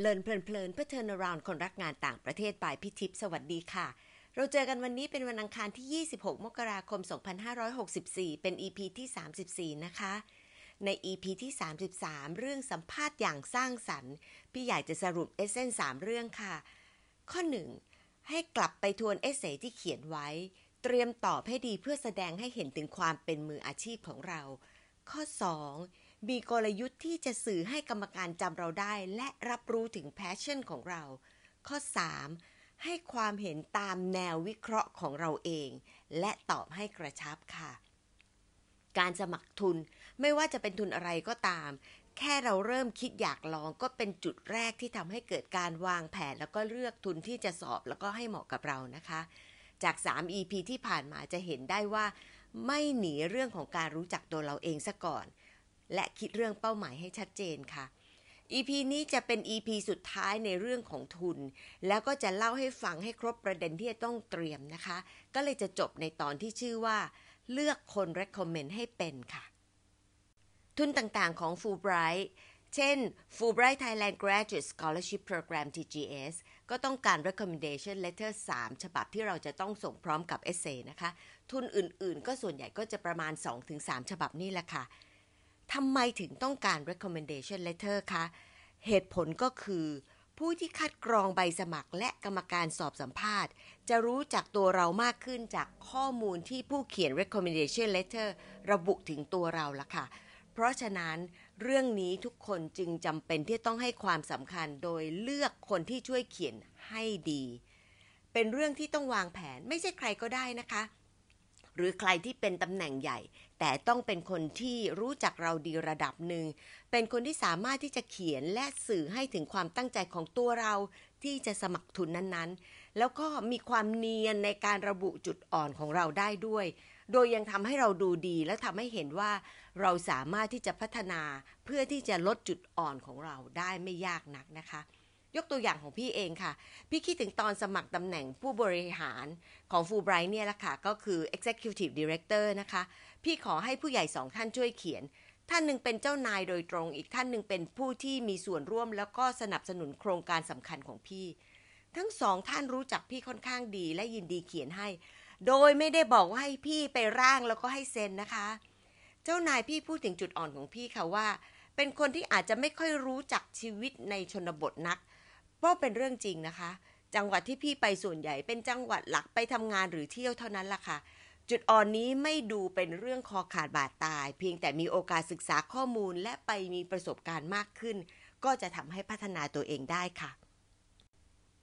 เลินเพลินๆเพื่อเทิร์นาราวคนรักงานต่างประเทศปลายพิทิพสวัสดีค่ะ เราเจอกันวันนี้เป็นวันอังคารที่ 26 มกราคม 2564 เป็น EP ที่ 34 นะคะ ใน EP ที่ 33 เรื่องสัมภาษณ์อย่างสร้างสรรค์ พี่อยากจะสรุปเอเซน3เรื่องค่ะ ข้อ 1 ให้กลับไปทวนเอเซที่เขียนไว้ เตรียมตอบให้ดีเพื่อแสดงให้เห็นถึงความเป็นมืออาชีพของเรา ข้อ 2 มีกลยุทธ์ที่จะสื่อให้กรรมการจำเราได้ และรับรู้ถึงแพชชั่นของเรา ข้อ 3 ให้ความเห็นตามแนววิเคราะห์ของเราเอง และตอบให้กระชับค่ะ การสมัครทุนไม่ว่าจะเป็นทุนอะไรก็ตาม แค่เราเริ่มคิดอยากลองก็เป็นจุดแรกที่ทำให้เกิดการวางแผนแล้วก็เลือกทุนที่จะสอบแล้วก็ให้เหมาะกับเรานะคะ จาก 3 EP ที่ผ่านมาจะเห็นได้ว่า ไม่หนีเรื่องของการรู้จักตัวเราเองซะก่อน และคิดเรื่องเป้าหมายให้ชัดเจนค่ะ EP นี้จะเป็น EP สุดท้ายในเรื่องของทุน แล้วก็จะเล่าให้ฟังให้ครบประเด็นที่จะต้องเตรียมนะคะ ก็เลยจะจบในตอนที่ชื่อว่า เลือกคน recommend ให้เป็นค่ะ ทุนต่างๆของ Fulbright เช่น Fulbright Thailand Graduate Scholarship Program TGS ก็ต้องการ recommendation letter 3 ฉบับที่เราจะต้องส่งพร้อมกับ essay นะคะ ทุนอื่นๆ ก็ส่วนใหญ่ก็จะประมาณ 2-3 ฉบับนี่แหละค่ะ ทำไมถึงต้องการ recommendation letter คะ เหตุผลก็คือผู้ที่คัดกรองใบสมัครและกรรมการสอบสัมภาษณ์ จะรู้จักตัวเรามากขึ้นจากข้อมูลที่ผู้เขียน recommendation letter ระบุถึงตัวเราละค่ะ เพราะฉะนั้นเรื่องนี้ทุกคนจึงจำเป็นที่ต้องให้ความสำคัญโดยเลือกคนที่ช่วยเขียนให้ดี เป็นเรื่องที่ต้องวางแผนไม่ใช่ใครก็ได้นะคะ หรือใครที่เป็นตำแหน่งใหญ่ แต่ต้องเป็นคนที่รู้จักเราดีระดับหนึ่ง เป็นคนที่สามารถที่จะเขียนและสื่อให้ถึงความตั้งใจของตัวเราที่จะสมัครทุนนั้นๆ แล้วก็มีความเนียนในการระบุจุดอ่อนของเราได้ด้วย โดยยังทำให้เราดูดีและทำให้เห็นว่า เราสามารถที่จะพัฒนาเพื่อที่จะลดจุดอ่อนของเราได้ไม่ยากนักนะคะ ยกตัวอย่างของพี่เองค่ะ พี่คิดถึงตอนสมัครตำแหน่งผู้บริหารของ Fulbright เนี่ยละค่ะ ก็คือ Executive Director นะคะ พี่ขอให้ผู้ใหญ่สองท่านช่วยเขียน ท่านหนึ่งเป็นเจ้านายโดยตรง อีกท่านหนึ่งเป็นผู้ที่มีส่วนร่วม แล้วก็สนับสนุนโครงการสำคัญของพี่ ทั้งสองท่านรู้จักพี่ค่อนข้างดีและยินดีเขียนให้ โดยไม่ได้บอกว่าให้พี่ไปร่างแล้วก็ให้เซ็นนะคะ เจ้านายพี่พูดถึงจุดอ่อนของพี่ค่ะว่าเป็นคนที่อาจจะไม่ค่อยรู้จักชีวิตในชนบทนัก เพราเป็นเรื่องจริงนะคะ จังหวัดที่พี่ไปส่วนใหญ่เป็นจังหวัดหลักไปทำงานหรือเที่ยวเท่านั้นล่ะค่ะ จุดอ่อนนี้ไม่ดูเป็นเรื่องคอขาดบาดตาย เพียงแต่มีโอกาสศึกษาข้อมูลและไปมีประสบการณ์มากขึ้น ก็จะทำให้พัฒนาตัวเองได้ค่ะ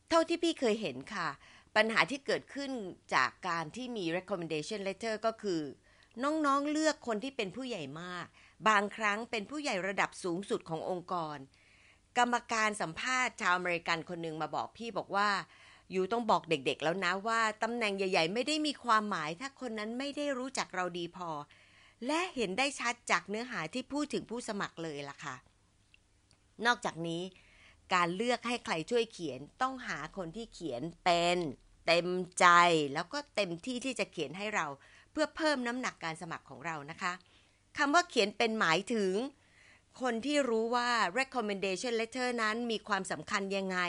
เท่าที่พี่เคยเห็นค่ะ ปัญหาที่เกิดขึ้นจากการที่มี recommendation letter ก็คือ น้องๆเลือกคนที่เป็นผู้ใหญ่มาก บางครั้งเป็นผู้ใหญ่ระดับสูงสุดขององค์กร กรรมการสัมภาษณ์ชาวอเมริกันคนหนึ่งมาบอกพี่บอกว่าอยู่ต้องบอกเด็กๆแล้วนะว่าตำแหน่งใหญ่ ๆ ไม่ได้มีความหมาย ถ้าคนนั้นไม่ได้รู้จักเราดีพอ และเห็นได้ชัดจากเนื้อหาที่พูดถึงผู้สมัครเลยล่ะค่ะ นอกจากนี้ การเลือกให้ใครช่วยเขียนต้องหาคนที่เขียนเป็น เต็มใจแล้วก็เต็มที่ที่จะเขียนให้เรา เพื่อเพิ่มน้ำหนักการสมัครของเรานะคะคำว่าเขียนเป็นหมายถึง คนที่รู้ว่า recommendation letter นั้นมีความสำคัญยังไง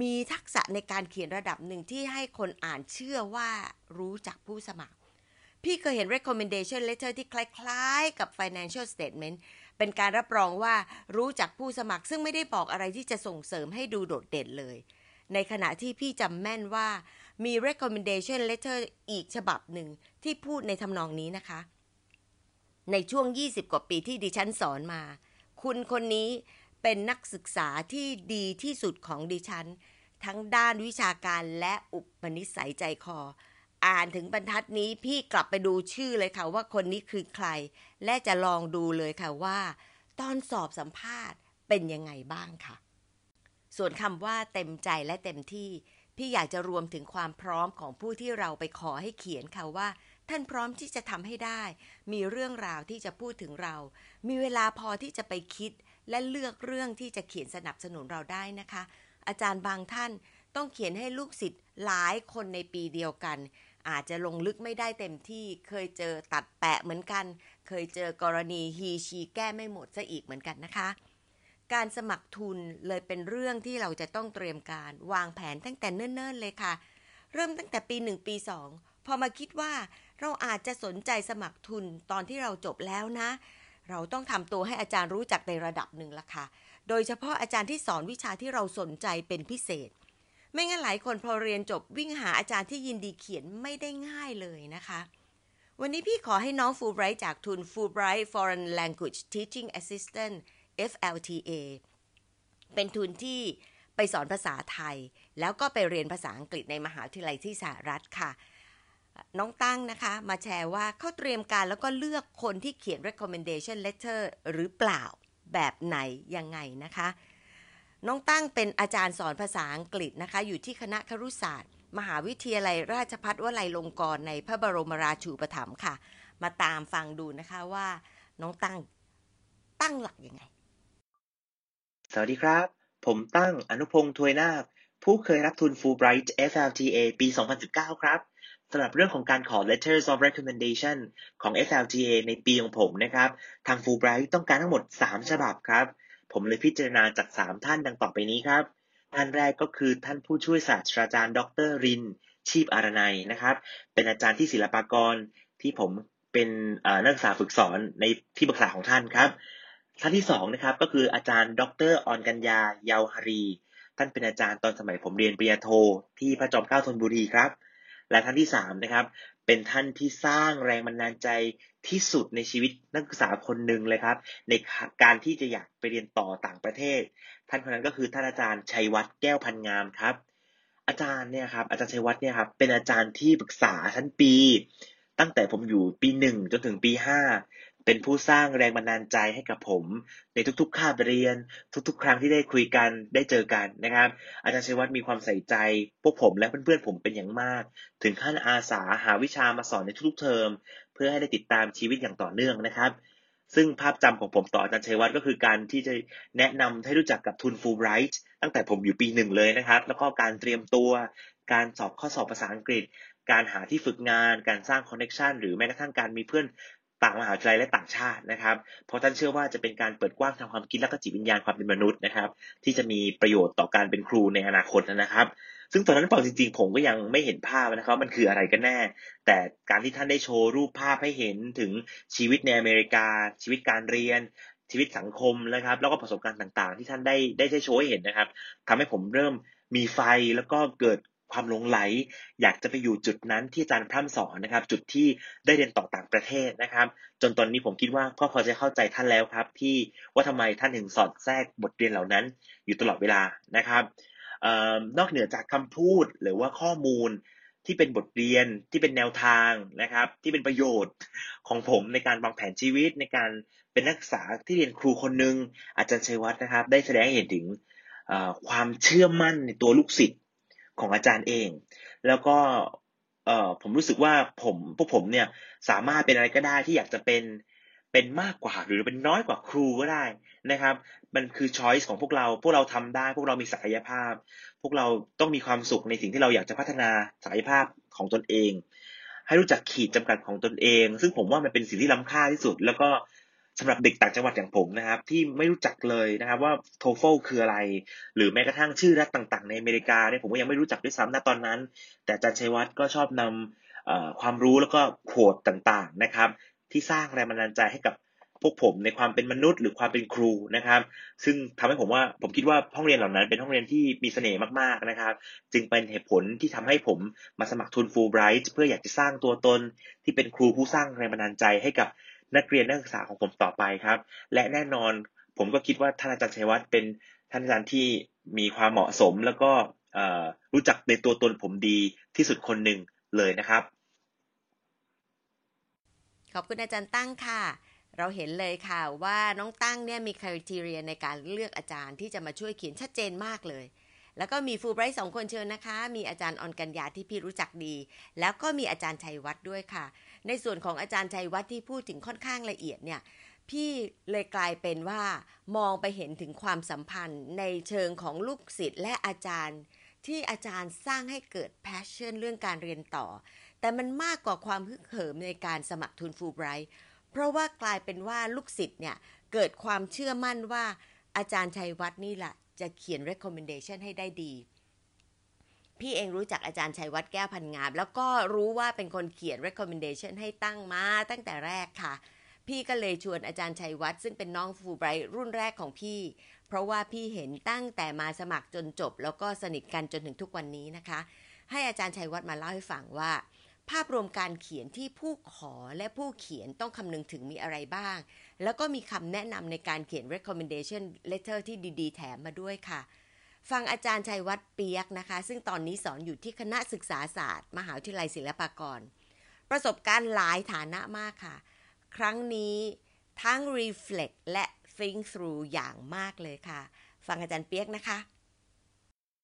มีทักษะในการเขียนระดับหนึ่งที่ให้คนอ่านเชื่อว่ารู้จักผู้สมัคร พี่เคยเห็น recommendation letter ที่คล้ายๆ กับ financial statement เป็นการรับรองว่ารู้จักผู้สมัคร ซึ่งไม่ได้บอกอะไรที่จะส่งเสริมให้ดูโดดเด่นเลย ในขณะที่พี่จำแม่นว่ามี recommendation letter อีกฉบับหนึ่งที่พูดในทำนองนี้นะคะ ในช่วง 20 กว่าปีที่ดิฉันสอนมา คุณคนนี้เป็นนักศึกษาที่ดีที่สุดของดิฉัน ทั้งด้านวิชาการและอุปนิสัยใจคอ อ่านถึงบรรทัดนี้พี่กลับไปดูชื่อเลยค่ะว่าคนนี้คือใคร และจะลองดูเลยค่ะว่า ตอนสอบสัมภาษณ์เป็นยังไงบ้างค่ะ ส่วนคำว่าเต็มใจและเต็มที่ พี่อยากจะรวมถึงความพร้อมของผู้ที่เราไปขอให้เขียนค่ะว่า ท่านพร้อมที่จะทำให้ได้ มีเรื่องราวที่จะพูดถึงเรา มีเวลาพอที่จะไปคิด และเลือกเรื่องที่จะเขียนสนับสนุนเราได้นะคะ อาจารย์บางท่านต้องเขียนให้ลูกศิษย์หลายคนในปีเดียวกัน อาจจะลงลึกไม่ได้เต็มที่ เคยเจอตัดแปะเหมือนกัน เคยเจอกรณีฮีชีแก้ไม่หมดซะอีกเหมือนกันนะคะการสมัครทุนเลยเป็นเรื่องที่เราจะต้องเตรียมการวางแผนตั้งแต่เนิ่นๆเลยค่ะ เริ่มตั้งแต่ปี 1 ปี2 พอมาคิดว่าเราอาจจะสนใจสมัครทุนตอนที่เราจบแล้วนะ เราต้องทำตัวให้อาจารย์รู้จักในระดับหนึ่งละค่ะ โดยเฉพาะอาจารย์ที่สอนวิชาที่เราสนใจเป็นพิเศษ ไม่งั้นหลายคนพอเรียนจบวิ่งหาอาจารย์ที่ยินดีเขียนไม่ได้ง่ายเลยนะคะ วันนี้พี่ขอให้น้องฟูไบรท์จากทุน Fulbright Foreign Language Teaching Assistant FLTA เป็นทุนที่ไปสอนภาษาไทย แล้วก็ไปเรียนภาษาอังกฤษในมหาวิทยาลัยที่สหรัฐค่ะ น้องตั้งนะคะ มาแชร์ว่าเขาเตรียมการแล้วก็เลือกคนที่เขียน recommendation letter หรือเปล่าแบบไหน ยังไงนะคะ น้องตั้งเป็นอาจารย์สอนภาษาอังกฤษนะคะ อยู่ที่คณะครุศาสตร์ มหาวิทยาลัยราชภัฏวลัยลงกรณ์ในพระบรมราชูปถัมภ์ค่ะ มาตามฟังดูนะคะว่า น้องตั้งตั้งหลักยังไง สวัสดีครับ ผมตั้งอนุพงศ์ทวยนาคผู้เคยรับทุน Fulbright FLTA ปี 2019 ครับ สำหรับเรื่องของการขอ letters of recommendation ของ FLTA ในปีของผมนะครับ ทาง Fulbright ต้องการทั้งหมด 3 ฉบับครับ ผมเลยพิจารณาจาก 3 ท่านดังต่อไปนี้ครับ ท่านแรกก็คือท่านผู้ช่วยศาสตราจารย์ ดรริน ชีพอารนัยนะครับ เป็นอาจารย์ที่ศิลปากรที่ผมเป็นนักศึกษาฝึกสอนในที่ปรึกษาของท่านครับ ท่านที่สองนะครับก็คืออาจารย์ ดรออนกัญญาเยาวหรี ท่านเป็นอาจารย์ตอนสมัยผมเรียนปริญญาโท ที่พระจอมเกล้าธนบุรีครับ และท่านที่สามนะครับเป็นท่านที่สร้างแรงบันดาลใจที่สุดในชีวิตนักศึกษาคนหนึ่งเลยครับ ในการที่จะอยากไปเรียนต่อต่างประเทศ ท่านคนนั้นก็คือท่านอาจารย์ชัยวัฒน์แก้วพันงามครับ อาจารย์เนี่ยครับอาจารย์ชัยวัฒน์เนี่ยครับเป็นอาจารย์ที่ปรึกษาชั้นปี ตั้งแต่ผมอยู่ปีหนึ่งจนถึงปีห้า เป็นผู้สร้างแรงบันดาลใจให้กับผม ในทุกๆคาบเรียน ทุกๆ ครั้งที่ได้คุยกันได้เจอกันนะครับ อาจารย์ชัยวัฒน์มีความใส่ใจ พวกผมและเพื่อนๆผมเป็นอย่างมาก ถึงขั้นอาสาหาวิชามาสอนในทุกๆเทอม เพื่อให้ได้ติดตามชีวิตอย่างต่อเนื่องนะครับซึ่งภาพจำของผมต่ออาจารย์ชัยวัฒน์ก็คือการที่จะแนะนำให้รู้จักกับทุนฟูลไบรท์ตั้งแต่ผมอยู่ปีหนึ่งเลยนะครับ แล้วก็การเตรียมตัว การสอบข้อสอบภาษาอังกฤษ การหาที่ฝึกงาน การสร้างคอนเนคชันหรือแม้กระทั่งการมีเพื่อน ต่างมหาวิทยาลัยและต่างชาตินะครับ เพราะท่านเชื่อว่าจะเป็นการเปิดกว้างทางความคิดและก็จิตวิญญาณความเป็นมนุษย์นะครับ ที่จะมีประโยชน์ต่อการเป็นครูในอนาคตนะครับ ซึ่งตอนนั้นฟังจริงๆ ผมก็ยังไม่เห็นภาพนะครับมันคืออะไรกันแน่ แต่การที่ท่านได้โชว์รูปภาพให้เห็นถึงชีวิตในอเมริกา ชีวิตการเรียนชีวิตสังคมนะครับ แล้วก็ประสบการณ์ต่างๆ ที่ท่านได้ได้ใช้โชว์ให้เห็นนะครับทำให้ผมเริ่มมีไฟแล้วก็เกิด ความหลงไหล อยากจะไปอยู่จุดนั้นที่อาจารย์พร่ำสอนนะครับ จุดที่ได้เรียนต่อต่างประเทศนะครับ จนตอนนี้ผมคิดว่าก็พอจะเข้าใจท่านแล้วครับ ที่ว่าทำไมท่านถึงสอดแทรกบทเรียนเหล่านั้น อยู่ตลอดเวลานะครับนอกเหนือจากคำพูดหรือว่าข้อมูลที่เป็นบทเรียนที่เป็นแนวทางนะครับ ที่เป็นประโยชน์ของผมในการวางแผนชีวิตในการเป็นนักศึกษาที่เรียนครูคนหนึ่งอาจารย์ชัยวัฒน์นะครับ ได้แสดงให้เห็นถึงความเชื่อมั่นในตัวลูกศิษย์ ของอาจารย์เอง แล้วก็เอ่อผมรู้สึกว่าผมพวกผมเนี่ยสามารถเป็นอะไรก็ได้ที่อยากจะเป็นเป็นมากกว่าหรือเป็นน้อยกว่าครูก็ได้นะครับ มันคือช้อยส์ของพวกเรา พวกเราทำได้ พวกเรามีศักยภาพ พวกเราต้องมีความสุขในสิ่งที่เราอยากจะพัฒนาศักยภาพของตนเอง ให้รู้จักขีดจำกัดของตนเอง ซึ่งผมว่ามันเป็นสิ่งที่ล้ำค่าที่สุด แล้วก็ สำหรับเด็กต่างจังหวัดอย่างผมนะครับ ที่ไม่รู้จักเลยนะครับว่าโทเฟลคืออะไร หรือแม้กระทั่งชื่อรัฐต่างๆ ในอเมริกาเนี่ยผมก็ยังไม่รู้จักด้วยซ้ำณตอนนั้น แต่อาจารย์ชัยวัฒน์ก็ชอบนำความรู้แล้วก็โควดต่างๆนะครับ ที่สร้างแรงบันดาลใจให้กับพวกผมในความเป็นมนุษย์ หรือความเป็นครูนะครับ ซึ่งทำให้ผมว่าผมคิดว่าห้องเรียนเหล่านั้นเป็นห้องเรียนที่มีเสน่ห์มากๆนะครับ จึงเป็นเหตุผลที่ทำให้ผมมาสมัครทุนฟูลไบรท์เพื่ออยากจะสร้างตัวตนที่เป็นครูผู้สร้างแรงบันดาลใจให้กับ นักเรียนนักศึกษาของผมต่อไปครับ และแน่นอนผมก็คิดว่าท่านอาจารย์ชัยวัฒน์เป็นท่านอาจารย์ที่มีความเหมาะสม แล้วก็รู้จักในตัวตนผมดีที่สุดคนหนึ่งเลยนะครับ ขอบคุณอาจารย์ตั้งค่ะ เราเห็นเลยค่ะว่าน้องตั้งเนี่ยมีคุณทีเรียในการเลือกอาจารย์ที่จะมาช่วยเขียนชัดเจนมากเลย แล้วก็มีฟูไบรท์สองคนเชิญนะคะ มีอาจารย์ออนกัญญาที่พี่รู้จักดี แล้วก็มีอาจารย์ชัยวัฒน์ด้วยค่ะ ในส่วนของอาจารย์ชัยวัฒน์ที่พูดถึงค่อนข้างละเอียดเนี่ยพี่เลยกลายเป็นว่ามองไปเห็นถึงความสัมพันธ์ในเชิงของลูกศิษย์และอาจารย์ ที่อาจารย์สร้างให้เกิด passion เรื่องการเรียนต่อ แต่มันมากกว่าความฮึกเหิมในการสมัครทุนฟูไบรท์เพราะว่ากลายเป็นว่าลูกศิษย์เนี่ยเกิดความเชื่อมั่นว่าอาจารย์ชัยวัฒน์นี่แหละ จะเขียน recommendation ให้ได้ดี พี่เองรู้จักอาจารย์ชัยวัฒน์แก้วพันงาม แล้วก็รู้ว่าเป็นคนเขียน recommendation ให้ตั้งมาตั้งแต่แรกค่ะ พี่ก็เลยชวนอาจารย์ชัยวัฒน์ซึ่งเป็นน้องฟูไบรท์รุ่นแรกของพี่ เพราะว่าพี่เห็นตั้งแต่มาสมัครจนจบ แล้วก็สนิทกันจนถึงทุกวันนี้นะคะ ให้อาจารย์ชัยวัฒน์มาเล่าให้ฟังว่าภาพรวมการเขียนที่ผู้ขอและผู้เขียนต้องคำนึงถึงมีอะไรบ้าง แล้วก็มีคำแนะนำในการเขียน recommendation letter ที่ดีๆ แถมมาด้วยค่ะ ฟังอาจารย์ชัยวัฒน์เปียกนะคะ ซึ่งตอนนี้สอนอยู่ที่คณะศึกษาศาสตร์ มหาวิทยาลัยศิลปากร ประสบการณ์หลายฐานะมากค่ะ ครั้งนี้ทั้ง reflect และ think through อย่างมากเลยค่ะ ฟังอาจารย์เปียกนะคะ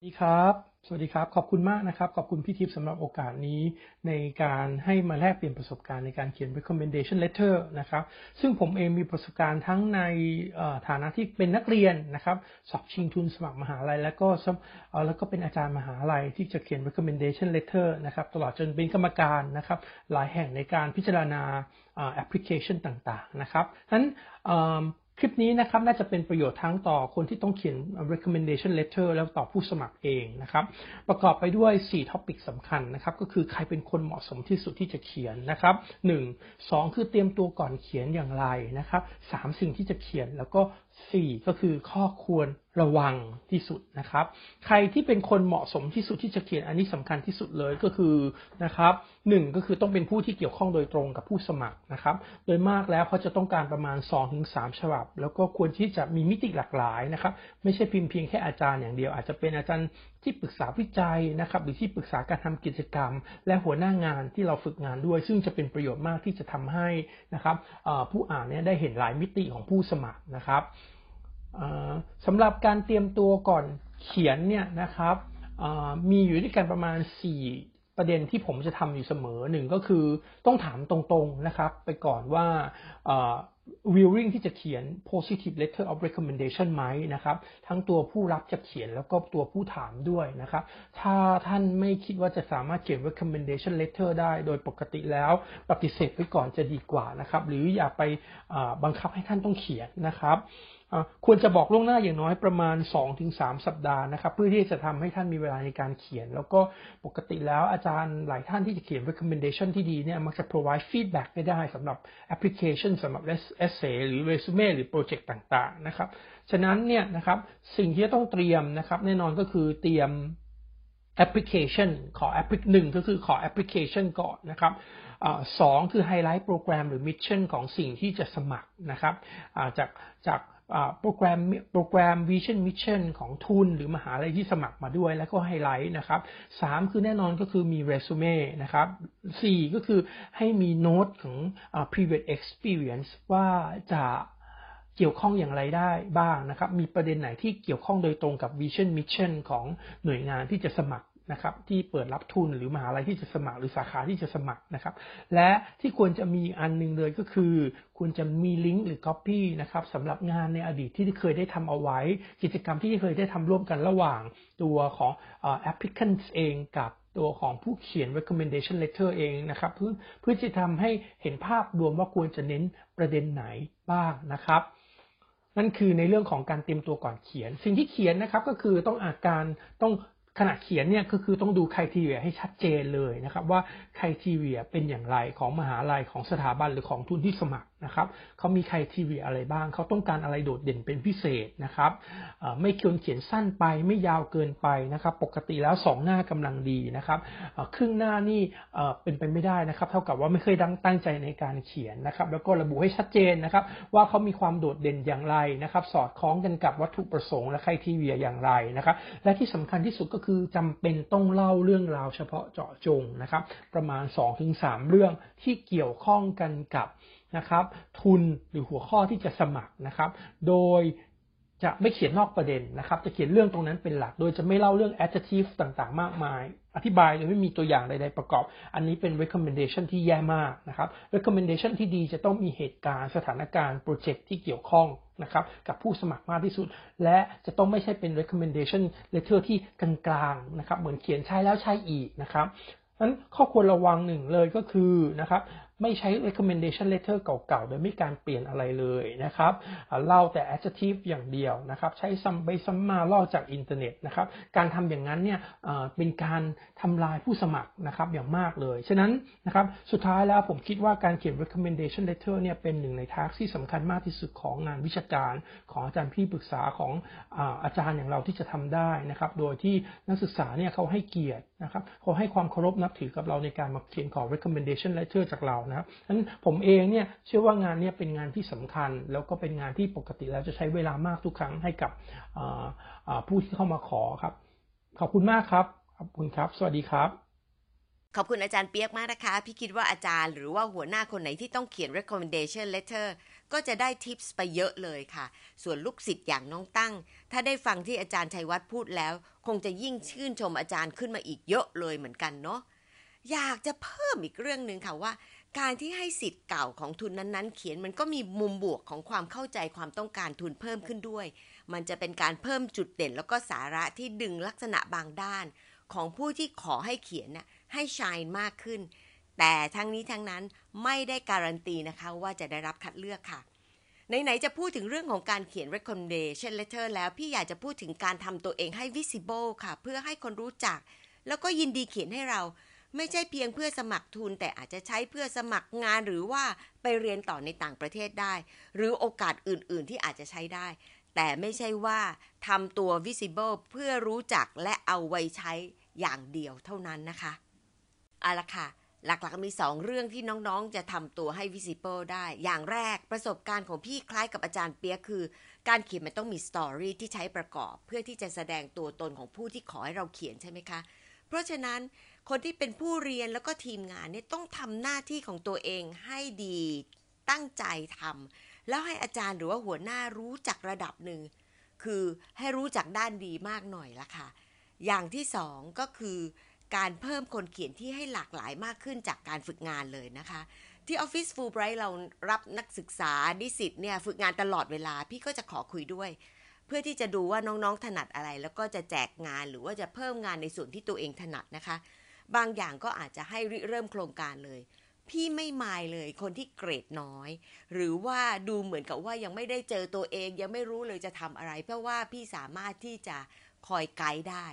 ดีครับ สวัสดีครับ ขอบคุณมากนะครับ ขอบคุณพี่ทิพย์สำหรับโอกาสนี้ในการให้มาแลกเปลี่ยนประสบการณ์ในการเขียน recommendation letter นะครับ ซึ่งผมเองมีประสบการณ์ทั้งในฐานะที่เป็นนักเรียนนะครับ สอบชิงทุนสมัครมหาลัย แล้วก็แล้วก็เป็นอาจารย์มหาลัยที่จะเขียน recommendation letter นะครับ ตลอดจนเป็นกรรมการนะครับ หลายแห่งในการพิจารณาแอปพลิเคชันต่างๆ นะครับนั้น คลิปนี้นะครับน่าจะเป็นประโยชน์ทั้งต่อคนที่ต้องเขียน recommendation letter แล้วต่อผู้สมัครเองนะครับ ประกอบไปด้วย4 topic สำคัญนะครับ ก็คือใครเป็นคนเหมาะสมที่สุดที่จะเขียนนะครับ 1 2 คือเตรียมตัวก่อนเขียนอย่างไรนะครับ 3 สิ่งที่จะเขียนแล้วก็ 4 ก็คือข้อควร ระวังที่สุดนะครับ ใครที่เป็นคนเหมาะสมที่สุดที่จะเขียนอันนี้สำคัญที่สุดเลยก็คือนะครับหนึ่งก็คือต้องเป็นผู้ที่เกี่ยวข้องโดยตรงกับผู้สมัครนะครับ โดยมากแล้วเขาจะต้องการประมาณ 2-3 ฉบับ แล้วก็ควรที่จะมีมิติหลากหลายนะครับ ไม่ใช่พิมพ์เพียงแค่อาจารย์อย่างเดียว อาจจะเป็นอาจารย์ที่ปรึกษาวิจัยนะครับ หรือที่ปรึกษาการทำกิจกรรม และหัวหน้างานที่เราฝึกงานด้วย ซึ่งจะเป็นประโยชน์มากที่จะทำให้นะครับผู้อ่านเนี่ยได้เห็นหลายมิติของผู้สมัครนะครับ สำหรับการเตรียมตัวก่อนเขียนเนี่ยนะครับมีอยู่ด้วยกันประมาณ 4 ประเด็นที่ผมจะทำอยู่เสมอหนึ่งก็คือต้องถามตรงๆนะครับ ไปก่อนว่า willing ที่จะเขียน positive letter of recommendation ไหมนะครับ ทั้งตัวผู้รับจะเขียนแล้วก็ตัวผู้ถามด้วยนะครับ ถ้าท่านไม่คิดว่าจะสามารถเขียน recommendation letter ได้ โดยปกติแล้วปฏิเสธไว้ก่อนจะดีกว่านะครับ หรืออย่าไปบังคับให้ท่านต้องเขียนนะครับควรจะบอกล่วงหน้าอย่างน้อยประมาณ 2-3 สัปดาห์นะครับ เพื่อที่จะทำให้ท่านมีเวลาในการเขียน แล้วก็ปกติแล้วอาจารย์หลายท่านที่จะเขียน recommendation ที่ดีเนี่ยมักจะ provide feedback ไม่ได้สำหรับ application สำหรับ essay หรือ resume หรือ project ต่างๆนะครับฉะนั้นเนี่ยนะครับสิ่งที่ต้องเตรียมนะครับ แน่นอนก็คือเตรียม application ขอ applic หนึ่งก็คือขอ application ก่อนนะครับสองคือไฮไลท์โปรแกรมหรือ mission ของสิ่งที่จะสมัครนะครับจากจาก โปรแกรมโปรแกรม Vision Mission ของทุนหรือมหาลัยที่สมัครมาด้วย แล้วก็ไฮไลท์นะครับสามคือแน่นอนก็คือมีเรซูเม่นะครับสี่ก็คือให้มีโน้ตของ previous experience ว่าจะเกี่ยวข้องอย่างไรได้บ้างนะครับ มีประเด็นไหนที่เกี่ยวข้องโดยตรงกับ Vision Mission ของหน่วยงานที่จะสมัคร นะครับที่เปิดรับทุนหรือมหาลัยที่จะสมัครหรือสาขาที่จะสมัครนะครับ และที่ควรจะมีอันนึงเลยก็คือ ควรจะมีลิงก์หรือ Copy นะครับสำหรับงานในอดีตที่เคยได้ทำเอาไว้ กิจกรรมที่เคยได้ทำร่วมกันระหว่างตัวของ applicant เองกับตัวของผู้เขียน recommendation letter เองนะครับ เพื่อเพื่อจะทำให้เห็นภาพรวมว่าควรจะเน้นประเด็นไหนบ้างนะครับนั่นคือในเรื่องของการเตรียมตัวก่อนเขียน สิ่งที่เขียนนะครับก็คือต้องอาการต้อง ขณะเขียนเนี่ยก็คือต้องดูครทีเรียให้ชัดเจนเลยนะครับ ว่าครทีเรียเป็นอย่างไรของมหาลัยของสถาบันหรือของทุนที่สมัคร นะครับเขามีใคุณทีเรีอะไรบ้าง เขาต้องการอะไรโดดเด่นเป็นพิเศษนะครับไม่ควรเขียนสั้นไปไม่ยาวเกินไปนะครับ ปกติแล้วสองหน้ากำลังดีนะครับครึ่งหน้านี่เป็นไปไม่ได้นะครับ เท่ากับว่าไม่เคยตั้งใจในการเขียนนะครับ แล้วก็ระบุให้ชัดเจนนะครับ ว่าเขามีความโดดเด่นอย่างไรนะครับ สอดคล้องกันกับวัตถุประสงค์และใคุณทีเรีอย่างไรนะครับ และที่สำคัญที่สุดก็คือจำเป็นต้องเล่าเรื่องราวเฉพาะเจาะจงนะครับ ประมาณ 2-3 เรื่องที่เกี่ยวข้องกันกับ นะครับ ทุนหรือหัวข้อที่จะสมัครนะครับ โดยจะไม่เขียนนอกประเด็นนะครับ จะเขียนเรื่องตรงนั้นเป็นหลัก โดยจะไม่เล่าเรื่อง adjective ต่างๆ มากมาย อธิบายโดยไม่มีตัวอย่างใดๆประกอบ อันนี้เป็น recommendation ที่แย่มากนะครับ recommendation ที่ดีจะต้องมีเหตุการณ์สถานการณ์โปรเจกต์ที่เกี่ยวข้องนะครับกับผู้สมัครมากที่สุด และจะต้องไม่ใช่เป็น recommendation letter ที่กลางๆนะครับ เหมือนเขียนใช้แล้วใช้อีกนะครับนั้นข้อควรระวังหนึ่งเลยก็คือนะครับ ไม่ใช้ recommendation letter เก่าๆ โดยไม่การเปลี่ยนอะไรเลยนะครับเล่าแต่ adjective อย่างเดียวนะครับ ใช้ซ้ำไปซ้ำมาล่อจากอินเทอร์เน็ตนะครับ การทำอย่างนั้นเนี่ยเป็นการทำลายผู้สมัครนะครับอย่างมากเลย ฉะนั้นนะครับสุดท้ายแล้วผมคิดว่าการเขียน recommendation letter เนี่ยเป็นหนึ่งในทักที่สำคัญมากที่สุดของงานวิชาการ ของอาจารย์พี่ปรึกษาของอาจารย์อย่างเราที่จะทำได้นะครับ โดยที่นักศึกษาเนี่ยเขาให้เกียรตินะครับเขาให้ความเคารพนับถือกับเราในการมาเขียนขอ recommendation letter จากเรานะครับฉะนั้นผมเองเนี่ยเชื่อว่างานนี้เป็นงานที่สำคัญ แล้วก็เป็นงานที่ปกติแล้วจะใช้เวลามากทุกครั้งให้กับผู้ที่เข้ามาขอครับ ขอบคุณมากครับขอบคุณครับ สวัสดีครับขอบคุณอาจารย์เปียกมากนะคะ พี่คิดว่าอาจารย์หรือว่าหัวหน้าคนไหนที่ต้องเขียน recommendation letter ก็จะได้ทิปส์ไปเยอะเลยค่ะ ส่วนลูกศิษย์อย่างน้องตั้ง ถ้าได้ฟังที่อาจารย์ชัยวัฒน์พูดแล้ว คงจะยิ่งชื่นชมอาจารย์ขึ้นมาอีกเยอะเลยเหมือนกันเนาะอยากจะเพิ่มอีกเรื่องหนึ่งค่ะว่า การที่ให้สิทธิ์เก่าของทุนนั้นๆ เขียนมันก็มีมุมบวกของความเข้าใจความต้องการทุนเพิ่มขึ้นด้วย มันจะเป็นการเพิ่มจุดเด่น แล้วก็สาระที่ดึงลักษณะบางด้าน ของผู้ที่ขอให้เขียนน่ะให้ชายมากขึ้น แต่ทั้งนี้ทั้งนั้นไม่ได้การันตีนะคะว่าจะได้รับคัดเลือกค่ะไหนๆจะพูดถึงเรื่องของการเขียน recommendation letter แล้วพี่อยากจะพูดถึงการทำตัวเองให้ visible ค่ะ เพื่อให้คนรู้จัก แล้วก็ยินดีเขียนให้เรา ไม่ใช่เพียงเพื่อสมัครทุน แต่อาจจะใช้เพื่อสมัครงานหรือว่าไปเรียนต่อในต่างประเทศได้ หรือโอกาสอื่น ๆ ที่อาจจะใช้ได้ แต่ไม่ใช่ว่าทำตัว visible เพื่อรู้จักและเอาไว้ใช้อย่างเดียวเท่านั้นนะคะเอาละค่ะหลักๆมี 2 เรื่องที่น้องๆ จะทำตัวให้ visible ได้ อย่างแรกประสบการณ์ของพี่คล้ายกับอาจารย์เปียกคือ การเขียนมันต้องมีสตอรี่ที่ใช้ประกอบ เพื่อที่จะแสดงตัวตนของผู้ที่ขอให้เราเขียนใช่ไหมคะ ราะฉะนั้นคนที่เป็นผู้เรียนแล้วก็ทีมงานเนี่ยต้องทำหน้าที่ของตัวเองให้ดีตั้งใจทำแล้วให้อาจารย์หรือว่าหัวหน้ารู้จักระดับหนึ่ง คือให้รู้จักด้านดีมากหน่อยละค่ะ อย่างที่สองก็คือการเพิ่มคนเขียนที่ให้หลากหลายมากขึ้นจากการฝึกงานเลยนะคะ ที่ออฟฟิศฟูลไบรท์เรารับนักศึกษาดิสิตเนี่ยฝึกงานตลอดเวลา พี่ก็จะขอคุยด้วย เพื่อที่จะดูว่าน้องๆถนัดอะไร แล้วก็จะแจกงานหรือว่าจะเพิ่มงานในส่วนที่ตัวเองถนัดนะคะ บางอย่างก็อาจจะให้ริเริ่มโครงการเลย พี่ไม่มายเลยคนที่เกรดน้อย หรือว่าดูเหมือนกับว่ายังไม่ได้เจอตัวเอง ยังไม่รู้เลยจะทำอะไร เพราะว่าพี่สามารถที่จะคอยไกด์ได้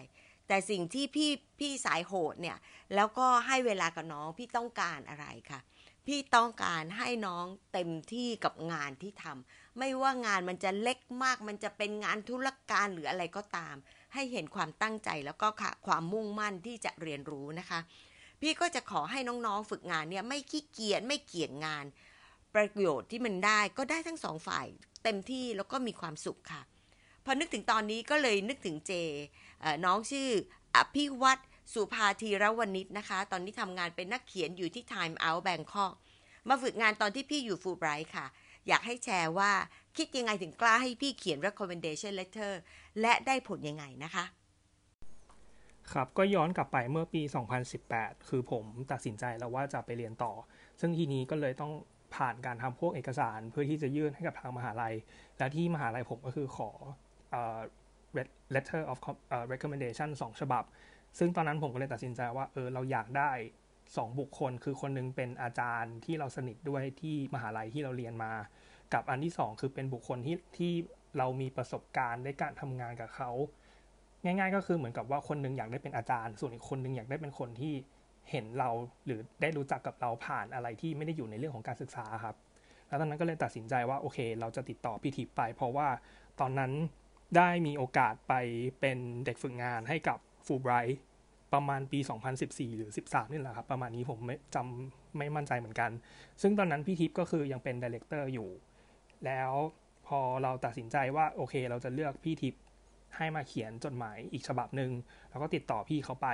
แต่สิ่งที่พี่พี่สายโหดเนี่ยแล้วก็ให้เวลากับน้องพี่ต้องการอะไรคะพี่ต้องการให้น้องเต็มที่กับงานที่ทำ ไม่ว่างานมันจะเล็กมาก มันจะเป็นงานธุรการหรืออะไรก็ตาม ให้เห็นความตั้งใจแล้วก็ความมุ่งมั่นที่จะเรียนรู้นะคะ พี่ก็จะขอให้น้องๆฝึกงานเนี่ยไม่ขี้เกียจไม่เกี่ยจงาน ประโยชน์ที่มันได้ก็ได้ทั้งสองฝ่ายเต็มที่แล้วก็มีความสุขค่ะ พอนึกถึงตอนนี้ก็เลยนึกถึงเจน้องชื่ออภิวัตสุภาธีรวณิชนะคะ ตอนนี้ทำงานเป็นนักเขียนอยู่ที่ Time Out Bangkok มาฝึกงานตอนที่พี่อยู่ฟูไบรท์ค่ะ อยากให้แชร์ว่าคิดยังไงถึงกล้าให้พี่เขียน recommendation letter และได้ผลยังไงนะคะ ครับก็ย้อนกลับไปเมื่อปี 2018 คือผมตัดสินใจแล้วว่าจะไปเรียนต่อ ซึ่งทีนี้ก็เลยต้องผ่านการทำพวกเอกสารเพื่อที่จะยื่นให้กับทางมหาลัย และที่มหาลัยผมก็คือขอ letter of recommendation 2 ฉบับ ซึ่งตอนนั้นผมก็เลยตัดสินใจว่าเออเราอยากได้ 2 บุคคล คือคนนึงเป็นอาจารย์ที่เราสนิทด้วยที่มหาลัยที่เราเรียนมา กับอันที่ 2 คือเป็นบุคคลที่ที่เรามีประสบการณ์ในการทำงานกับเขา ง่าย ๆ ก็คือเหมือนกับว่าคนนึงอยากได้เป็นอาจารย์ ส่วนอีกคนนึงอยากได้เป็นคนที่เห็นเราหรือได้รู้จักกับเราผ่านอะไรที่ไม่ได้อยู่ในเรื่องของการศึกษาครับ แล้วตอนนั้นก็เลยตัดสินใจว่าโอเค เราจะติดต่อพี่ทิพย์ไป เพราะว่าตอนนั้นได้มีโอกาสไปเป็นเด็กฝึกงานให้กับฟูไบรท์ ประมาณปี 2014 หรือ 13 นี่แหละครับ ประมาณนี้ผมไม่จำไม่มั่นใจเหมือนกัน ซึ่งตอนนั้นพี่ทิพย์ก็คือยังเป็นดีเลกเตอร์อยู่ แล้วพอเราตัดสินใจว่าโอเค เราจะเลือกพี่ทิพย์ให้มาเขียนจดหมายอีกฉบับหนึ่งแล้วก็ติดต่อพี่เขาไป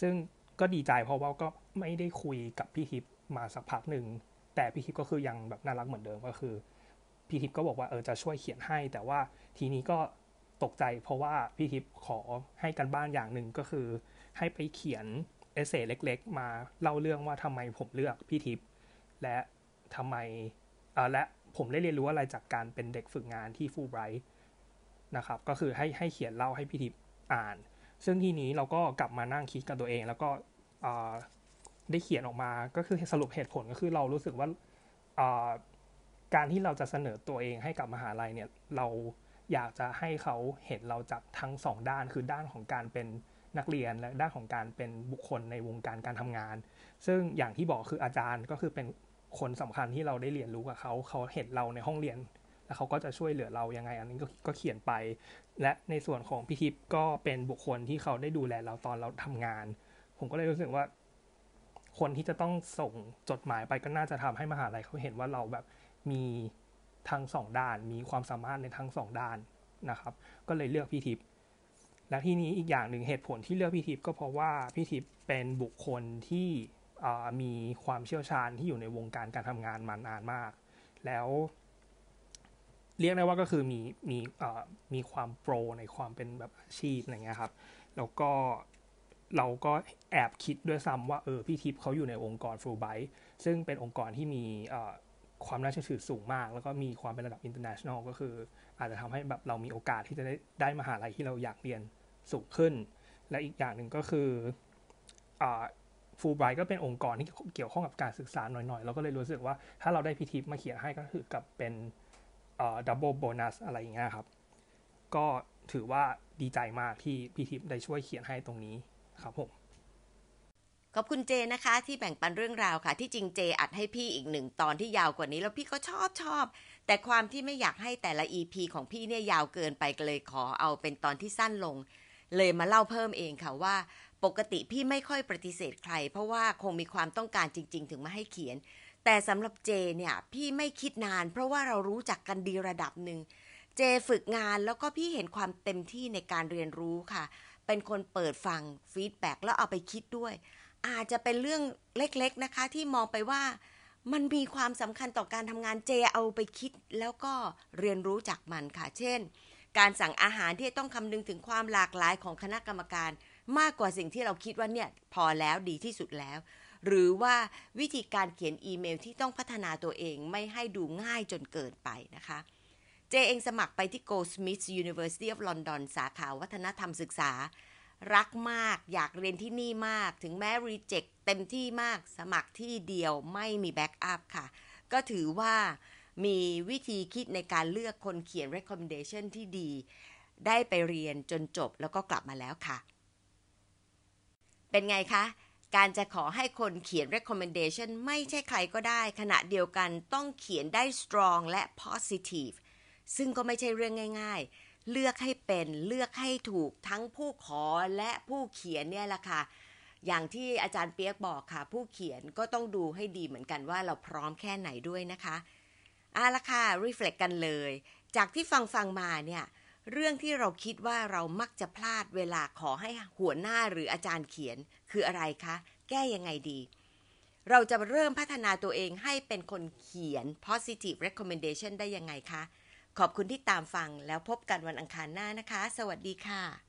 ซึ่งก็ดีใจเพราะว่าก็ไม่ได้คุยกับพี่ทิพย์มาสักพักหนึ่ง แต่พี่ทิพย์ก็คือยังแบบน่ารักเหมือนเดิมก็คือพี่ทิพย์ก็บอกว่าเออจะช่วยเขียนให้ แต่ว่าทีนี้ก็ตกใจเพราะว่าพี่ทิพย์ขอให้กันบ้านอย่างหนึ่งก็คือ ให้ไปเขียนเอเซ่เล็ก ๆ มาเล่าเรื่องว่าทำไมผมเลือกพี่ทิพย์และทำไมและผมได้เรียนรู้อะไรจากการเป็นเด็กฝึกงานที่ฟูไบรท์นะครับ ก็คือให้ให้เขียนเล่าให้พี่ทิพย์อ่าน ซึ่งทีนี้เราก็กลับมานั่งคิดกับตัวเอง แล้วก็ได้เขียนออกมาก็คือสรุปเหตุผลก็คือเรารู้สึกว่าการที่เราจะเสนอตัวเองให้กับมหาลัยเนี่ยเราอยากจะให้เขาเห็นเราจากทั้งสองด้านคือด้านของการเป็น นักเรียนและด้านของการเป็นบุคคลในวงการการทำงาน ซึ่งอย่างที่บอกคืออาจารย์ก็คือเป็นคนสำคัญที่เราได้เรียนรู้กับเขาเขาเห็นเราในห้องเรียน แล้วเขาก็จะช่วยเหลือเรายังไง อันนี้ก็เขียนไป และในส่วนของพิทิพย์ก็เป็นบุคคลที่เขาได้ดูแลเราตอนเราทำงาน ผมก็เลยรู้สึกว่า คนที่จะต้องส่งจดหมายไปก็น่าจะทำให้มหาลัยเขาเห็นว่าเราแบบมีทั้งสองด้าน มีความสามารถในทั้งสองด้านนะครับ ก็เลยเลือกพี่ทิพย์ และที่นี้อีกอย่างหนึ่งเหตุผลที่เลือกพี่ทิพย์ก็เพราะว่าพี่ทิพย์เป็นบุคคลที่มีความเชี่ยวชาญที่อยู่ในวงการการทำงานมานานมาก แล้วเรียกได้ว่าก็คือมีมีมีความโปรในความเป็นแบบอาชีพอะไรเงี้ยครับ แล้วก็เราก็แอบคิดด้วยซ้ำว่าเออพี่ทิพย์เขาอยู่ในองค์กรฟูไบซึ่งเป็นองค์กรที่มีความน่าเชื่อถือสูงมาก แล้วก็มีความเป็นระดับ international ก็คือ อาจจะทำให้แบบเรามีโอกาสที่จะได้ได้มหาลัยที่เราอยากเรียน สูงขึ้น และอีกอย่างหนึ่งก็คือฟูไบรท์ก็เป็นองค์กรที่เกี่ยวข้องกับการศึกษาหน่อยๆ เราก็เลยรู้สึกว่าถ้าเราได้พี่ธีมาเขียนให้ก็คือกับเป็น double bonus อะไรอย่างเงี้ยครับ ก็ถือว่าดีใจมากที่พี่ธีได้ช่วยเขียนให้ตรงนี้ครับผมขอบคุณเจนะคะ ที่แบ่งปันเรื่องราวค่ะ ที่จริงเจอัดให้พี่อีกหนึ่งตอนที่ยาวกว่านี้ แล้วพี่ก็ชอบชอบ แต่ความที่ไม่อยากให้แต่ละ EP ของพี่เนี่ยยาวเกินไปก็เลยขอเอาเป็นตอนที่สั้นลง เลยมาเล่าเพิ่มเองค่ะว่า ปกติพี่ไม่ค่อยปฏิเสธใคร เพราะว่าคงมีความต้องการจริง ๆ ถึงมาให้เขียน แต่สำหรับเจเนี่ยพี่ไม่คิดนาน เพราะว่าเรารู้จักกันดีระดับหนึ่งเจฝึกงานแล้วก็พี่เห็นความเต็มที่ในการเรียนรู้ค่ะ เป็นคนเปิดฟังฟีดแบ็แล้วเอาไปคิดด้วย อาจจะเป็นเรื่องเล็กๆนะคะที่มองไปว่ามันมีความสำคัญต่อการทำงานเจเอาไปคิดแล้วก็เรียนรู้จากมันค่ะ เช่น การสั่งอาหารที่ต้องคำนึงถึงความหลากหลายของคณะกรรมการ มากกว่าสิ่งที่เราคิดว่าเนี่ยพอแล้วดีที่สุดแล้ว หรือว่าวิธีการเขียนอีเมลที่ต้องพัฒนาตัวเองไม่ให้ดูง่ายจนเกินไปนะคะ เจเองสมัครไปที่ Goldsmiths University of London สาขาวัฒนธรรมศึกษา รักมากอยากเรียนที่นี่มาก ถึงแม้ reject เต็มที่มาก สมัครที่เดียวไม่มี backup ค่ะ ก็ถือว่า มีวิธีคิดในการเลือกคนเขียน recommendation ที่ดี ได้ไปเรียนจนจบแล้วก็กลับมาแล้วค่ะ เป็นไงคะ การจะขอให้คนเขียน recommendation ไม่ใช่ใครก็ได้ ขณะเดียวกันต้องเขียนได้ strong และ positive ซึ่งก็ไม่ใช่เรื่องง่าย ๆ เลือกให้เป็นเลือกให้ถูกทั้งผู้ขอและผู้เขียนเนี่ยแหละค่ะอย่างที่อาจารย์เปียกบอกค่ะ ผู้เขียนก็ต้องดูให้ดีเหมือนกันว่าเราพร้อมแค่ไหนด้วยนะคะ อาละค่ะรีเฟล็กกันเลย จากที่ฟังฟังมาเนี่ย เรื่องที่เราคิดว่าเรามักจะพลาดเวลาขอให้หัวหน้าหรืออาจารย์เขียนคืออะไรคะ แก้ยังไงดี เราจะเริ่มพัฒนาตัวเองให้เป็นคนเขียน positive recommendation ได้ยังไงคะ ขอบคุณที่ตามฟังแล้วพบกันวันอังคารหน้านะคะ สวัสดีค่ะ